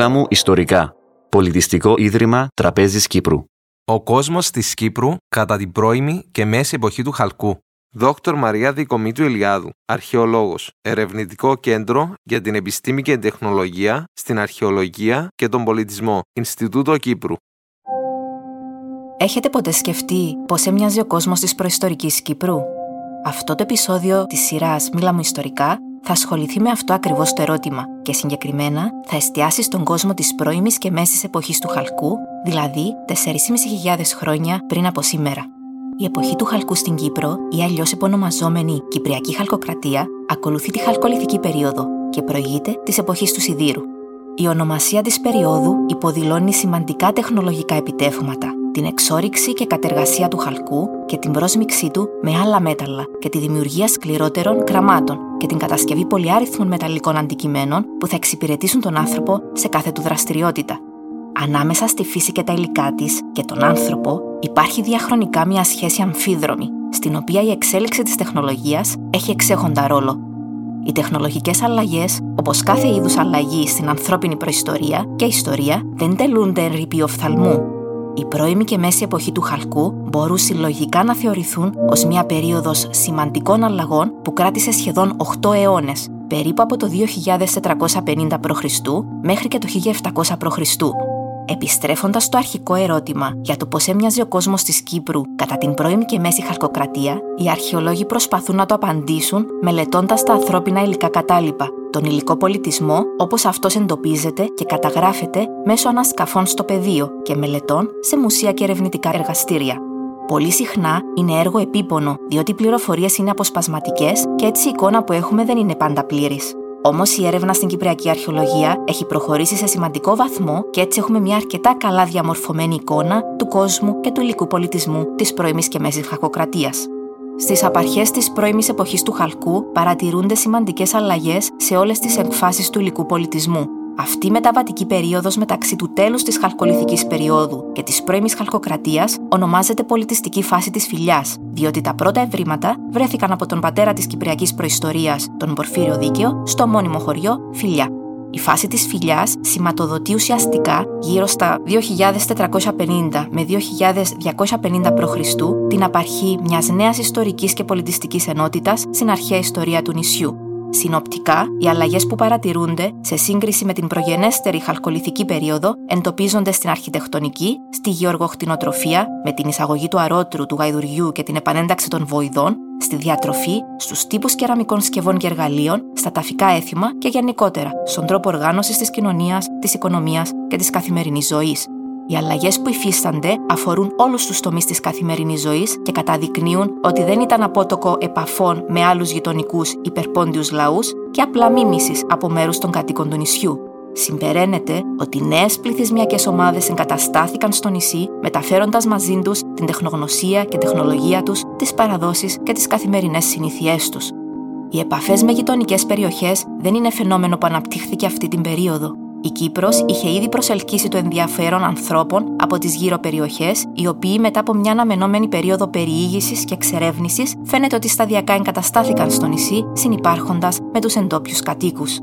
Μίλα μου ιστορικά. Πολιτιστικό Ίδρυμα Τραπέζης Κύπρου. Ο κόσμος της Κύπρου κατά την πρώιμη και μέση εποχή του Χαλκού. Δόκτωρ Μαρία Δικομήτρου Ηλιάδου, αρχαιολόγος, ερευνητικό κέντρο για την επιστήμη και την τεχνολογία στην αρχαιολογία και τον πολιτισμό, Ινστιτούτο Κύπρου. Έχετε ποτέ σκεφτεί πώς έμοιαζε ο κόσμος της προϊστορικής Κύπρου; Αυτό το επεισόδιο της σειράς «Μίλα μου ιστορικά» θα ασχοληθεί με αυτό ακριβώς το ερώτημα και συγκεκριμένα θα εστιάσει στον κόσμο της πρώιμης και μέσης εποχής του Χαλκού, δηλαδή 4.500 χρόνια πριν από σήμερα. Η εποχή του Χαλκού στην Κύπρο, ή αλλιώς επωνομαζόμενη Κυπριακή Χαλκοκρατία, ακολουθεί τη Χαλκολιθική περίοδο και προηγείται της εποχής του Σιδήρου. Η ονομασία της περίοδου υποδηλώνει σημαντικά τεχνολογικά επιτεύγματα, την εξόριξη και κατεργασία του χαλκού και την πρόσμιξή του με άλλα μέταλλα και τη δημιουργία σκληρότερων κραμάτων και την κατασκευή πολυάριθμων μεταλλικών αντικειμένων που θα εξυπηρετήσουν τον άνθρωπο σε κάθε του δραστηριότητα. Ανάμεσα στη φύση και τα υλικά της και τον άνθρωπο υπάρχει διαχρονικά μια σχέση αμφίδρομη, στην οποία η εξέλιξη της τεχνολογίας έχει εξέχοντα ρόλο. Οι τεχνολογικές αλλαγές, όπως κάθε είδους αλλαγή στην ανθρώπινη προϊστορία και ιστορία, δεν τελούνται εν ρηπείο οφθαλμού, η πρώιμη και μέση εποχή του Χαλκού μπορούν συλλογικά να θεωρηθούν ως μια περίοδος σημαντικών αλλαγών που κράτησε σχεδόν 8 αιώνες, περίπου από το 2450 π.Χ. μέχρι και το 1700 π.Χ. Επιστρέφοντας στο αρχικό ερώτημα για το πώς έμοιαζε ο κόσμος της Κύπρου κατά την πρώιμη και μέση χαλκοκρατία, οι αρχαιολόγοι προσπαθούν να το απαντήσουν μελετώντας τα ανθρώπινα υλικά κατάλοιπα, τον υλικό πολιτισμό όπως αυτός εντοπίζεται και καταγράφεται μέσω ανασκαφών στο πεδίο και μελετών σε μουσεία και ερευνητικά εργαστήρια. Πολύ συχνά είναι έργο επίπονο, διότι οι πληροφορίες είναι αποσπασματικές και έτσι η εικόνα που έχουμε δεν είναι πάντα πλήρης. Όμως η έρευνα στην Κυπριακή Αρχαιολογία έχει προχωρήσει σε σημαντικό βαθμό και έτσι έχουμε μια αρκετά καλά διαμορφωμένη εικόνα του κόσμου και του υλικού πολιτισμού της πρώιμης και μέσης Χακοκρατίας. Στις απαρχές της πρώιμης εποχής του Χαλκού παρατηρούνται σημαντικές αλλαγές σε όλες τις εκφάσει του υλικού πολιτισμού, αυτή η μεταβατική περίοδος μεταξύ του τέλους της χαλκολιθικής περίοδου και της πρώιμης χαλκοκρατίας ονομάζεται πολιτιστική φάση της φιλιάς, διότι τα πρώτα ευρήματα βρέθηκαν από τον πατέρα της Κυπριακής προϊστορίας, τον Πορφύριο Δίκαιο, στο μόνιμο χωριό Φιλιά. Η φάση της φιλιάς σηματοδοτεί ουσιαστικά γύρω στα 2450 με 2250 π.Χ. την απαρχή μιας νέας ιστορικής και πολιτιστικής ενότητας στην αρχαία ιστορία του νησιού, Συνοπτικά, οι αλλαγές που παρατηρούνται σε σύγκριση με την προγενέστερη χαλκολιθική περίοδο εντοπίζονται στην αρχιτεκτονική, στη γεωργοχτηνοτροφία, με την εισαγωγή του αρώτρου, του γαϊδουριού και την επανένταξη των βοηδών, στη διατροφή, στους τύπους κεραμικών σκευών και εργαλείων, στα ταφικά έθιμα και γενικότερα στον τρόπο οργάνωσης της κοινωνίας, της οικονομίας και της καθημερινής ζωής. Οι αλλαγές που υφίστανται αφορούν όλους τους τομείς της καθημερινής ζωής και καταδεικνύουν ότι δεν ήταν απότοκο επαφών με άλλους γειτονικούς υπερπόντιους λαούς και απλά μίμησης από μέρους των κατοίκων του νησιού. Συμπεραίνεται ότι νέες πληθυσμιακές ομάδες εγκαταστάθηκαν στο νησί, μεταφέροντας μαζί τους την τεχνογνωσία και τεχνολογία τους, τις παραδόσεις και τις καθημερινές συνήθειές τους. Οι επαφές με γειτονικές περιοχές δεν είναι φαινόμενο που αναπτύχθηκε αυτή την περίοδο. Η Κύπρος είχε ήδη προσελκύσει το ενδιαφέρον ανθρώπων από τις γύρω περιοχές, οι οποίοι μετά από μια αναμενόμενη περίοδο περιήγησης και εξερεύνησης φαίνεται ότι σταδιακά εγκαταστάθηκαν στο νησί, συνυπάρχοντας με τους εντόπιους κατοίκους.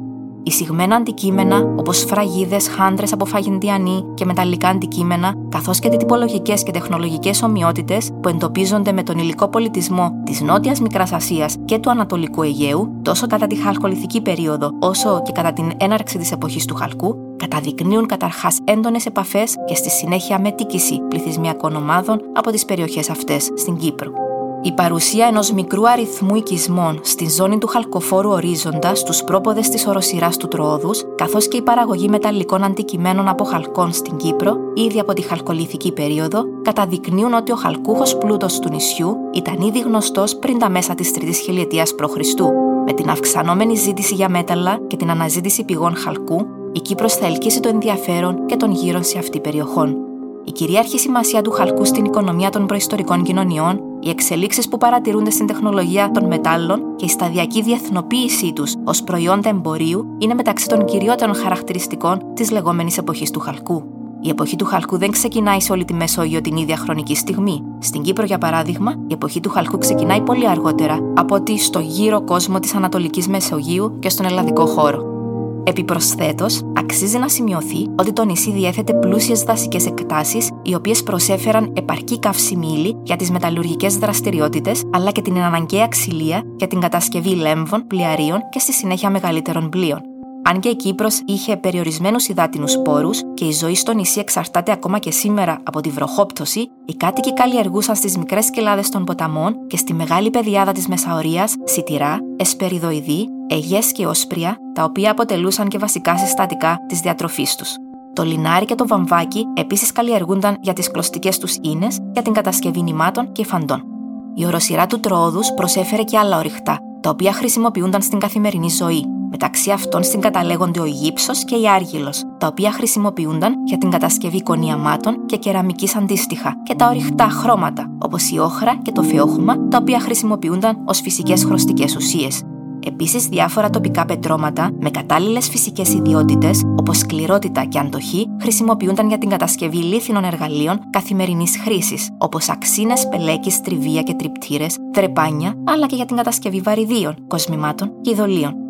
Εισηγμένα αντικείμενα, όπως φραγίδες, χάντρες από φαγεντιανή και μεταλλικά αντικείμενα, καθώς και τυπολογικές και τεχνολογικές ομοιότητες που εντοπίζονται με τον υλικό πολιτισμό της Νότιας Μικράς Ασίας και του Ανατολικού Αιγαίου, τόσο κατά τη χαλκολιθική περίοδο όσο και κατά την έναρξη της εποχής του Χαλκού, καταδεικνύουν καταρχάς έντονες επαφές και στη συνέχεια μετίκηση πληθυσμιακών ομάδων από τις περιοχές αυτές στην Κύπρο. Η παρουσία ενός μικρού αριθμού οικισμών στη ζώνη του χαλκοφόρου ορίζοντας στου πρόποδες της οροσειρά του Τρόδου, καθώς και η παραγωγή μεταλλικών αντικειμένων από χαλκών στην Κύπρο, ήδη από τη χαλκολιθική περίοδο, καταδεικνύουν ότι ο χαλκούχος πλούτος του νησιού ήταν ήδη γνωστός πριν τα μέσα της τρίτης χιλιετίας π.Χ. Με την αυξανόμενη ζήτηση για μέταλλα και την αναζήτηση πηγών χαλκού, η Κύπρος θα ελκύσει το ενδιαφέρον και των γύρων σε αυτή περιοχών. Η κυρίαρχη σημασία του χαλκού στην οικονομία των προϊστορικών κοινωνιών οι εξελίξεις που παρατηρούνται στην τεχνολογία των μετάλλων και η σταδιακή διεθνοποίησή τους ως προϊόντα εμπορίου είναι μεταξύ των κυριότερων χαρακτηριστικών της λεγόμενης εποχής του χαλκού. Η εποχή του χαλκού δεν ξεκινάει σε όλη τη Μεσόγειο την ίδια χρονική στιγμή. Στην Κύπρο, για παράδειγμα, η εποχή του χαλκού ξεκινάει πολύ αργότερα από ότι στο γύρο κόσμο της Ανατολικής Μεσογείου και στον ελλαδικό χώρο. Επιπροσθέτως, αξίζει να σημειωθεί ότι το νησί διέθετε πλούσιες δασικές εκτάσεις, οι οποίες προσέφεραν επαρκή καυσιμήλη για τις μεταλλουργικές δραστηριότητες, αλλά και την αναγκαία ξυλία για την κατασκευή λέμβων, πλοιαρίων και στη συνέχεια μεγαλύτερων πλοίων. Αν και η Κύπρος είχε περιορισμένους υδάτινους πόρου και η ζωή στο νησί εξαρτάται ακόμα και σήμερα από τη βροχόπτωση, οι κάτοικοι καλλιεργούσαν στις μικρές κοιλάδες των ποταμών και στη μεγάλη πεδιάδα της Μεσαωρίας σιτηρά, εσπεριδοειδή, αιγές και όσπρια, τα οποία αποτελούσαν και βασικά συστατικά της διατροφής τους. Το λινάρι και το βαμβάκι επίσης καλλιεργούνταν για τις κλωστικές τους ίνες για την κατασκευή νημάτων και φαντών. Η οροσυρά του Τρόδου προσέφερε και άλλα ορυχτά, τα οποία χρησιμοποιούνταν στην καθημερινή ζωή, Μεταξύ αυτών συγκαταλέγονται ο γύψο και η άργυλος, τα οποία χρησιμοποιούνταν για την κατασκευή κονιαμάτων και κεραμικής αντίστοιχα, και τα ορυχτά χρώματα, όπως η όχρα και το φεόχουμα, τα οποία χρησιμοποιούνταν ως φυσικές χρωστικές ουσίες. Επίσης, διάφορα τοπικά πετρώματα με κατάλληλες φυσικές ιδιότητες, όπως σκληρότητα και αντοχή, χρησιμοποιούνταν για την κατασκευή λίθινων εργαλείων καθημερινής χρήσης, όπως αξίνες, πελέκι, τριβία και τριπτήρες, τρεπάνια, αλλά και για την κατασκευή βαριδίων, κοσμημάτων και ειδωλίων.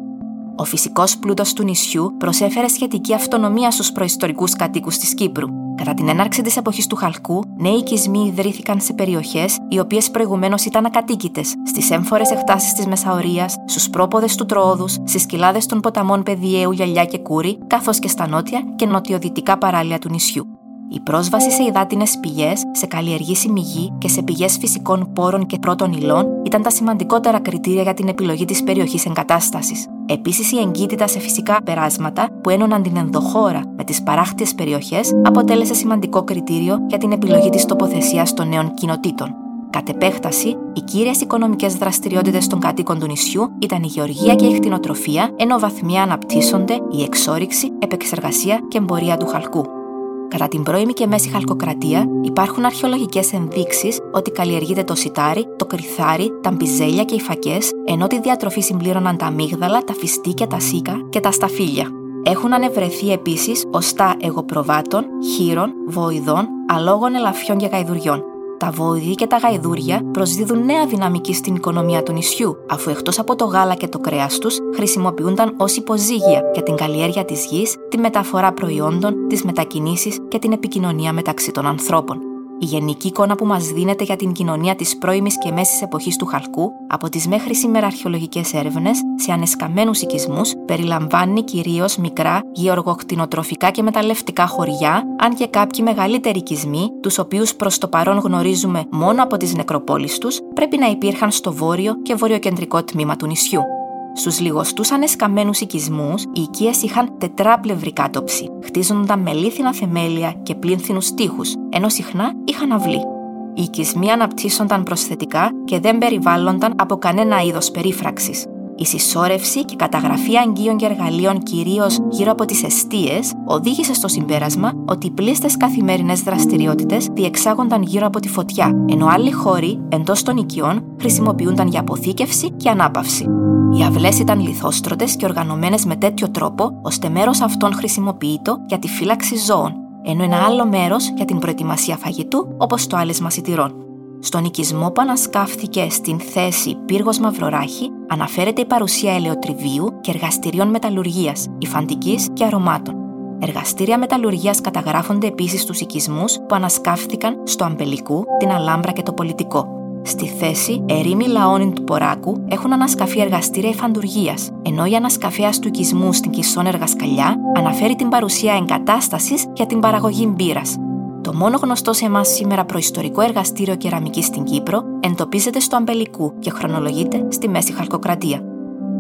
Ο φυσικός πλούτος του νησιού προσέφερε σχετική αυτονομία στους προϊστορικούς κατοίκους της Κύπρου. Κατά την έναρξη της εποχής του Χαλκού, νέοι οικισμοί ιδρύθηκαν σε περιοχές οι οποίες προηγουμένως ήταν ακατοίκητες, στις έμφορες εκτάσεις της Μεσαωρίας, στους πρόποδες του Τρόδου, στις κοιλάδες των ποταμών Πεδιαίου, Γυαλιά και Κούρη, καθώς και στα νότια και νοτιοδυτικά παράλια του νησιού. Η πρόσβαση σε υδάτινες πηγές, σε καλλιεργήσιμη γη και σε πηγές φυσικών πόρων και πρώτων υλών ήταν τα σημαντικότερα κριτήρια για την επιλογή της περιοχής εγκατάστασης. Επίσης, η εγκύτητα σε φυσικά περάσματα που ένωναν την ενδοχώρα με τις παράκτιες περιοχές αποτέλεσε σημαντικό κριτήριο για την επιλογή της τοποθεσίας των νέων κοινοτήτων. Κατ' επέκταση, οι κύριες οικονομικές δραστηριότητες των κατοίκων του νησιού ήταν η γεωργία και η χτινοτροφία, ενώ βαθμία αναπτύσσονται η εξόριξη, επεξεργασία και εμπορία του χαλκού. Κατά την πρώιμη και μέση χαλκοκρατία υπάρχουν αρχαιολογικές ενδείξεις ότι καλλιεργείται το σιτάρι, το κρυθάρι, τα μπιζέλια και οι φακές, ενώ τη διατροφή συμπλήρωναν τα αμύγδαλα, τα φιστίκια, τα σίκα και τα σταφύλια. Έχουν ανεβρεθεί επίσης οστά εγωπροβάτων, χείρων, βοηδών, αλόγων ελαφιών και γαϊδουριών. Τα βόδι και τα γαϊδούρια προσδίδουν νέα δυναμική στην οικονομία του νησιού, αφού εκτός από το γάλα και το κρέας τους χρησιμοποιούνταν ως υποζύγια για την καλλιέργεια της γης, τη μεταφορά προϊόντων, τις μετακινήσεις και την επικοινωνία μεταξύ των ανθρώπων. Η γενική εικόνα που μας δίνεται για την κοινωνία της πρώιμης και μέσης εποχής του Χαλκού από τις μέχρι σήμερα αρχαιολογικές έρευνες σε ανεσκαμμένου οικισμούς περιλαμβάνει κυρίως μικρά γεωργοκτηνοτροφικά και μεταλλευτικά χωριά, αν και κάποιοι μεγαλύτεροι οικισμοί, τους οποίους προς το παρόν γνωρίζουμε μόνο από τις νεκροπόλεις τους, πρέπει να υπήρχαν στο βόρειο και βορειοκεντρικό τμήμα του νησιού. Στους λιγοστού ανεσκαμμένου οικισμούς, οι οικίες είχαν τετράπλευρη κάτωψη, χτίζονταν με λίθινα θεμέλια και πλήνθινου τείχου, ενώ συχνά είχαν αυλή. Οι οικισμοί αναπτύσσονταν προσθετικά και δεν περιβάλλονταν από κανένα είδος περίφραξης. Η συσσόρευση και καταγραφή αγγείων και εργαλείων κυρίως γύρω από τις αιστείες οδήγησε στο συμπέρασμα ότι οι πλήστες καθημερινές δραστηριότητες διεξάγονταν γύρω από τη φωτιά, ενώ άλλοι χώροι εντός των οικειών χρησιμοποιούνταν για αποθήκευση και ανάπαυση. Οι αυλές ήταν λιθόστρωτες και οργανωμένες με τέτοιο τρόπο ώστε μέρος αυτών χρησιμοποιείται για τη φύλαξη ζώων, ενώ ένα άλλο μέρος για την προετοιμασία φαγητού, όπως το άλεσμα σιτηρών. Στον οικισμό που ανασκάφθηκε στην θέση Πύργος Μαυροράχη αναφέρεται η παρουσία ελαιοτριβίου και εργαστηρίων μεταλλουργίας, υφαντικής και αρωμάτων. Εργαστήρια μεταλλουργίας καταγράφονται επίσης στους οικισμούς που ανασκάφθηκαν στο Αμπελικού, την Αλάμπρα και το Πολιτικό. Στη θέση ερήμη λαόνιν του Ποράκου έχουν ανασκαφεί εργαστήρια υφαντουργίας, ενώ η ανασκαφέα του οικισμού στην Κισόν Εργασκαλιά αναφέρει την παρουσία εγκατάστασης για την παραγωγή μπύρας, το μόνο γνωστό σε εμάς σήμερα προϊστορικό εργαστήριο κεραμικής στην Κύπρο εντοπίζεται στο Αμπελικού και χρονολογείται στη Μέση Χαλκοκρατία.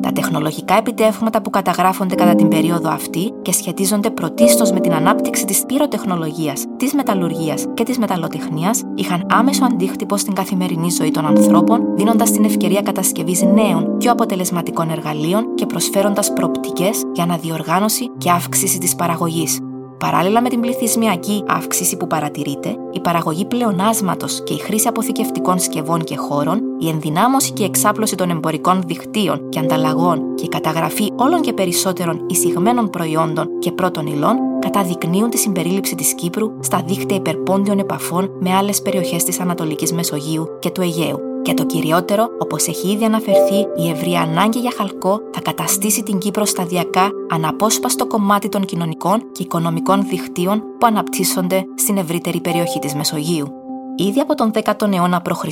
Τα τεχνολογικά επιτεύγματα που καταγράφονται κατά την περίοδο αυτή και σχετίζονται πρωτίστως με την ανάπτυξη της πυροτεχνολογίας, της μεταλλουργίας και της μεταλλοτεχνίας είχαν άμεσο αντίκτυπο στην καθημερινή ζωή των ανθρώπων, δίνοντας την ευκαιρία κατασκευής νέων, πιο αποτελεσματικών εργαλείων και προσφέροντας προοπτικές για αναδιοργάνωση και αύξηση της παραγωγής. Παράλληλα με την πληθυσμιακή αύξηση που παρατηρείται, η παραγωγή πλεονάσματος και η χρήση αποθηκευτικών σκευών και χώρων, η ενδυνάμωση και εξάπλωση των εμπορικών δικτύων και ανταλλαγών και η καταγραφή όλων και περισσότερων εισηγμένων προϊόντων και πρώτων υλών καταδεικνύουν τη συμπερίληψη της Κύπρου στα δίκτυα υπερπόντιων επαφών με άλλες περιοχές της Ανατολικής Μεσογείου και του Αιγαίου Και το κυριότερο, όπως έχει ήδη αναφερθεί, η ευρεία ανάγκη για χαλκό θα καταστήσει την Κύπρο σταδιακά αναπόσπαστο κομμάτι των κοινωνικών και οικονομικών δικτύων που αναπτύσσονται στην ευρύτερη περιοχή της Μεσογείου. Ήδη από τον 10ο αιώνα π.Χ.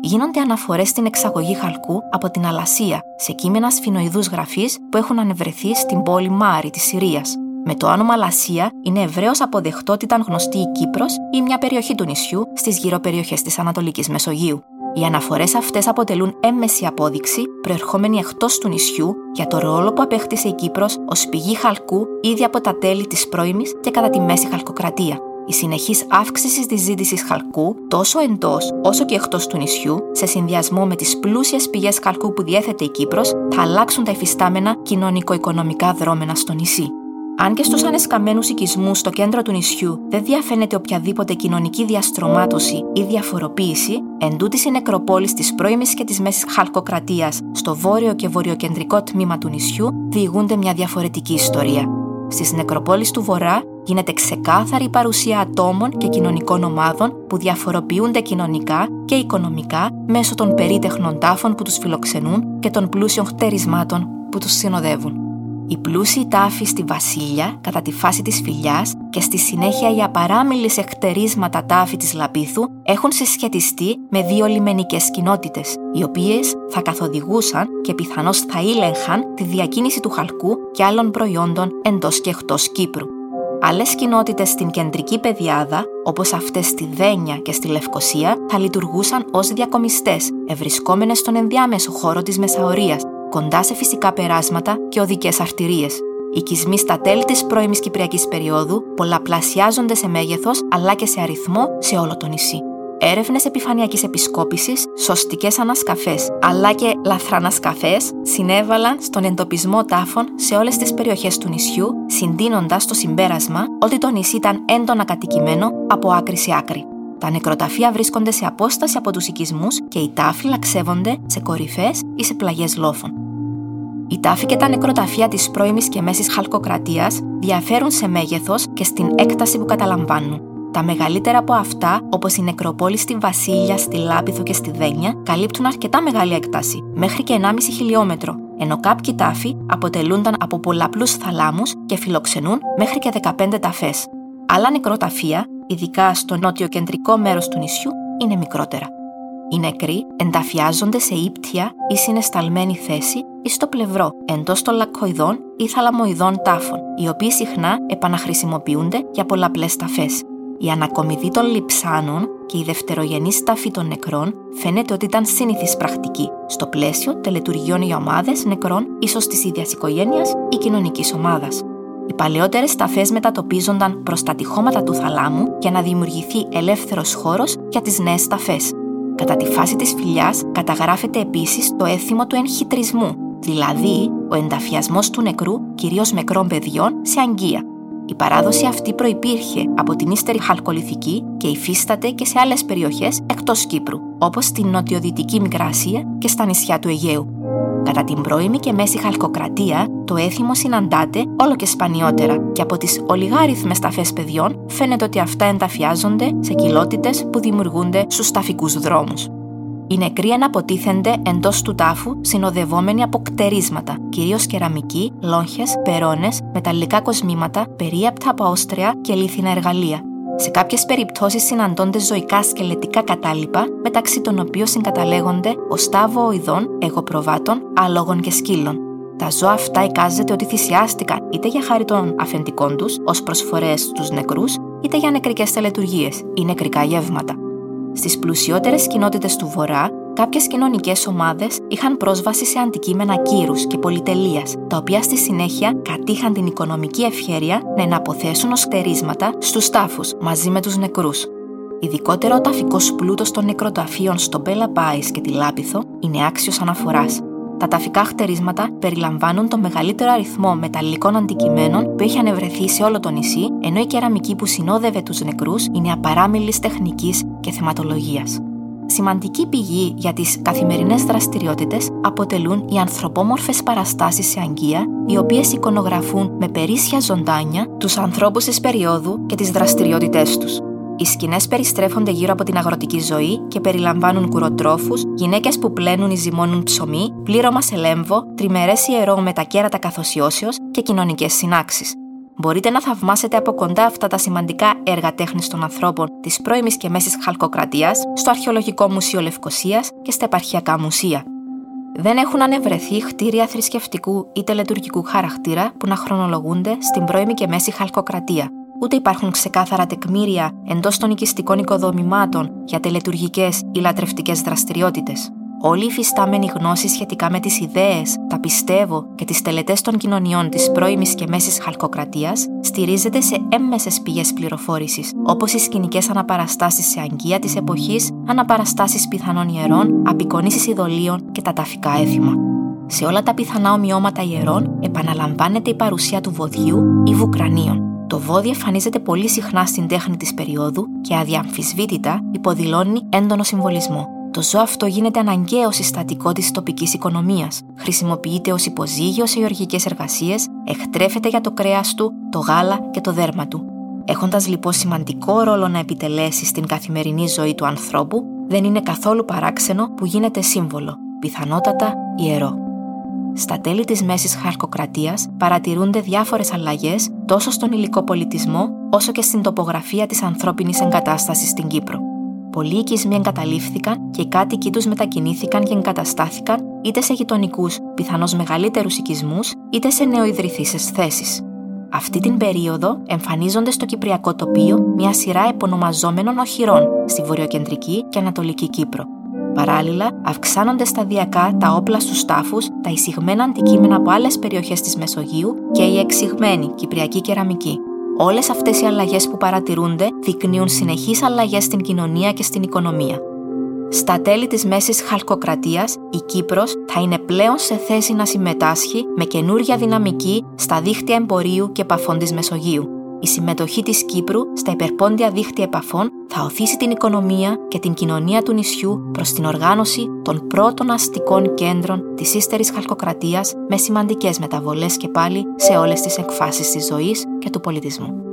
γίνονται αναφορές στην εξαγωγή χαλκού από την Αλασία σε κείμενα σφινοειδούς γραφή που έχουν ανεβρεθεί στην πόλη Μάρη της Συρίας. Με το όνομα Λασία είναι ευρέως αποδεχτό ότι ήταν γνωστή η Κύπρος ή μια περιοχή του νησιού στις γύρω περιοχές της Ανατολικής Μεσογείου. Οι αναφορές αυτές αποτελούν έμμεση απόδειξη, προερχόμενη εκτός του νησιού, για το ρόλο που απέκτησε η Κύπρος ως πηγή χαλκού ήδη από τα τέλη της πρώιμης και κατά τη μέση χαλκοκρατία. Η συνεχής αύξηση της ζήτησης χαλκού, τόσο εντός όσο και εκτός του νησιού, σε συνδυασμό με τις πλούσιες πηγές χαλκού που διέθετε η Κύπρος, θα αλλάξουν τα εφιστάμενα κοινωνικο-οικονομικά δρόμενα στο νησί. Αν και στους ανεσκαμμένους οικισμούς στο κέντρο του νησιού δεν διαφαίνεται οποιαδήποτε κοινωνική διαστρωμάτωση ή διαφοροποίηση, εν η νεκροπόλης της πρώιμης και της μέσης χαλκοκρατίας στο βόρειο και βορειοκεντρικό τμήμα του νησιού διηγούνται μια διαφορετική ιστορία. Στις νεκροπόλεις του Βορρά γίνεται ξεκάθαρη η παρουσία ατόμων και κοινωνικών ομάδων που διαφοροποιούνται κοινωνικά και οικονομικά μέσω των περίτεχνων τάφων που τους φιλοξενούν και των πλούσιων χτερισμάτων που τους συνοδεύουν. Οι πλούσιοι τάφοι στη Βασίλεια κατά τη φάση της φιλιάς και στη συνέχεια οι απαράμιλες εκτερίσματα τάφη της Λαπίθου έχουν συσχετιστεί με δύο λιμενικές κοινότητες, οι οποίες θα καθοδηγούσαν και πιθανώς θα ήλεγχαν τη διακίνηση του χαλκού και άλλων προϊόντων εντός και εκτός Κύπρου. Άλλες κοινότητες στην κεντρική πεδιάδα, όπως αυτές στη Δένια και στη Λευκοσία, θα λειτουργούσαν ως διακομιστές, ευρισκόμενες στον ενδιάμεσο χώρο της Μεσαωρίας, κοντά σε φυσικά περάσματα και οδικές αρτηρίες. Οι οικισμοί στα τέλη της πρώιμης Κυπριακής περίοδου πολλαπλασιάζονται σε μέγεθος αλλά και σε αριθμό σε όλο το νησί. Έρευνες επιφανειακής επισκόπησης, σωστικές ανασκαφές αλλά και λαθρανασκαφές συνέβαλαν στον εντοπισμό τάφων σε όλες τις περιοχές του νησιού, συντείνοντας το συμπέρασμα ότι το νησί ήταν έντονα κατοικημένο από άκρη σε άκρη. Τα νεκροταφεία βρίσκονται σε απόσταση από τους οικισμούς και οι τάφοι λαξεύονται σε κορυφές ή σε πλαγιές λόφων. Οι τάφοι και τα νεκροταφεία της πρώιμης και μέσης χαλκοκρατίας διαφέρουν σε μέγεθος και στην έκταση που καταλαμβάνουν. Τα μεγαλύτερα από αυτά, όπως η νεκροπόλη στη Βασίλεια, στη Λάπιθο και στη Δένια, καλύπτουν αρκετά μεγάλη έκταση, μέχρι και 1,5 χιλιόμετρο, ενώ κάποιοι τάφοι αποτελούνταν από πολλαπλούς θαλάμους και φιλοξενούν μέχρι και 15 ταφές. Άλλα νεκροταφεία ειδικά στο νότιο-κεντρικό μέρος του νησιού, είναι μικρότερα. Οι νεκροί ενταφιάζονται σε ύπτια ή συνεσταλμένη θέση ή στο πλευρό εντός των λακκοειδών ή θαλαμοειδών τάφων, οι οποίοι συχνά επαναχρησιμοποιούνται για πολλαπλές ταφές. Η ανακομιδή των λιψάνων και η δευτερογενή ταφή των νεκρών φαίνεται ότι ήταν σύνηθι πρακτική στο πλαίσιο τελετουργιών για ομάδες νεκρών, ίσως της ίδιας οικογένειας ή κοινωνικής ομάδας. Οι παλαιότερες ταφέ μετατοπίζονταν προς τα τυχώματα του θαλάμου για να δημιουργηθεί ελεύθερος χώρος για τις νέες ταφέ. Κατά τη φάση της φιλιά καταγράφεται επίσης το έθιμο του εγχυτρισμού, δηλαδή ο ενταφιασμός του νεκρού, κυρίως μικρών παιδιών, σε αγγεία. Η παράδοση αυτή προπήρχε από την ύστερη χαλκολιθική και υφίσταται και σε άλλες περιοχές εκτός Κύπρου, όπως στην νοτιοδυτική Μικρασία και στα νησιά του Αιγαίου. Κατά την πρώιμη και μέση χαλκοκρατία, το έθιμο συναντάται όλο και σπανιότερα και από τις ολιγάριθμες ταφές παιδιών φαίνεται ότι αυτά ενταφιάζονται σε κοιλότητες που δημιουργούνται στους ταφικούς δρόμους. Οι νεκροί αναποτίθενται εντός του τάφου συνοδευόμενοι από κτερίσματα, κυρίως κεραμική, λόγχες, περώνες, μεταλλικά κοσμήματα, περίαπτα από όστρια και λίθινα εργαλεία. Σε κάποιες περιπτώσεις συναντώνται ζωικά σκελετικά κατάλοιπα, μεταξύ των οποίων συγκαταλέγονται ο στάβο οειδών, εγωπροβάτων, άλογων και σκύλων. Τα ζώα αυτά εικάζεται ότι θυσιάστηκαν είτε για χάρη των αφεντικών τους ως προσφορές στους νεκρούς, είτε για νεκρικές τελετουργίες ή νεκρικά γεύματα. Στις πλουσιότερες κοινότητες του Βορρά, κάποιες κοινωνικές ομάδες είχαν πρόσβαση σε αντικείμενα κύρους και πολυτελείας, τα οποία στη συνέχεια κατήχαν την οικονομική ευχέρεια να εναποθέσουν ως κτερίσματα στους τάφους μαζί με τους νεκρούς. Ειδικότερο ο ταφικός πλούτος των νεκροταφείων στο Μπέλα Πάη και τη Λάπιθο είναι άξιος αναφοράς. Τα ταφικά χτερίσματα περιλαμβάνουν το μεγαλύτερο αριθμό μεταλλικών αντικειμένων που έχει ανεβρεθεί σε όλο το νησί, ενώ η κεραμική που συνόδευε τους νεκρούς είναι απαράμιλης τεχνικής και θεματολογίας. Σημαντική πηγή για τις καθημερινές δραστηριότητες αποτελούν οι ανθρωπόμορφες παραστάσεις σε αγκία, οι οποίες εικονογραφούν με περίσσια ζωντάνια τους ανθρώπους της περίοδου και τις δραστηριότητές τους. Οι σκηνές περιστρέφονται γύρω από την αγροτική ζωή και περιλαμβάνουν κουροτρόφους, γυναίκες που πλένουν ή ζυμώνουν ψωμί, πλήρωμα σε λέμβο, τριμερές ιερό με τα κέρατα καθοσιώσεω και κοινωνικές συνάξεις. Μπορείτε να θαυμάσετε από κοντά αυτά τα σημαντικά έργα τέχνης των ανθρώπων της πρώιμης και μέσης χαλκοκρατίας στο Αρχαιολογικό Μουσείο Λευκοσίας και στα επαρχιακά μουσεία. Δεν έχουν ανεβρεθεί κτίρια θρησκευτικού ή τελετουργικού χαρακτήρα που να χρονολογούνται στην πρώιμη και μέση χαλκοκρατία, ούτε υπάρχουν ξεκάθαρα τεκμήρια εντός των οικιστικών οικοδομημάτων για τελετουργικές ή λατρευτικές δραστηριότητες. Όλη η φυστάμενη γνώση σχετικά με τις ιδέες, τα πιστεύω και τις τελετές των κοινωνιών της πρώιμης και μέσης χαλκοκρατίας στηρίζεται σε έμμεσες πηγές πληροφόρησης, όπως οι σκηνικές αναπαραστάσεις σε αγκία της εποχής, αναπαραστάσεις πιθανών ιερών, απεικονίσεις ειδωλίων και τα ταφικά έθιμα. Σε όλα τα πιθανά ομοιώματα ιερών επαναλαμβάνεται η παρουσία του βοδιού ή βουκρανίων. Το βόδι εμφανίζεται πολύ συχνά στην τέχνη της περίοδου και αδιαμφισβήτητα υποδηλώνει έντονο συμβολισμό. Το ζώο αυτό γίνεται αναγκαίο συστατικό της τοπικής οικονομίας. Χρησιμοποιείται ως υποζύγιο σε γεωργικές εργασίες, εκτρέφεται για το κρέας του, το γάλα και το δέρμα του. Έχοντας λοιπόν σημαντικό ρόλο να επιτελέσει στην καθημερινή ζωή του ανθρώπου, δεν είναι καθόλου παράξενο που γίνεται σύμβολο, πιθανότατα ιερό. Στα τέλη της Μέσης Χαρκοκρατίας παρατηρούνται διάφορες αλλαγές τόσο στον υλικό πολιτισμό όσο και στην τοπογραφία της ανθρώπινης εγκατάστασης στην Κύπρο. Πολλοί οικισμοί εγκαταλείφθηκαν και οι κάτοικοι τους μετακινήθηκαν και εγκαταστάθηκαν είτε σε γειτονικούς, πιθανώς μεγαλύτερους οικισμούς, είτε σε νεοειδρυθήσει θέσεις. Αυτή την περίοδο εμφανίζονται στο κυπριακό τοπίο μια σειρά επωνομαζόμενων οχυρών στη βορειοκεντρική και ανατολική Κύπρο, Παράλληλα, αυξάνονται σταδιακά τα όπλα στους τάφους, τα εισηγμένα αντικείμενα από άλλες περιοχές της Μεσογείου και η εξηγμένη κυπριακή κεραμική. Όλες αυτές οι αλλαγές που παρατηρούνται δεικνύουν συνεχείς αλλαγές στην κοινωνία και στην οικονομία. Στα τέλη της μέσης χαλκοκρατίας, η Κύπρος θα είναι πλέον σε θέση να συμμετάσχει με καινούρια δυναμική στα δίχτυα εμπορίου και επαφών της Μεσογείου, η συμμετοχή της Κύπρου στα υπερπόντια δίχτυα επαφών θα οθήσει την οικονομία και την κοινωνία του νησιού προς την οργάνωση των πρώτων αστικών κέντρων της ύστερης χαλκοκρατίας με σημαντικές μεταβολές και πάλι σε όλες τις εκφάσεις της ζωής και του πολιτισμού.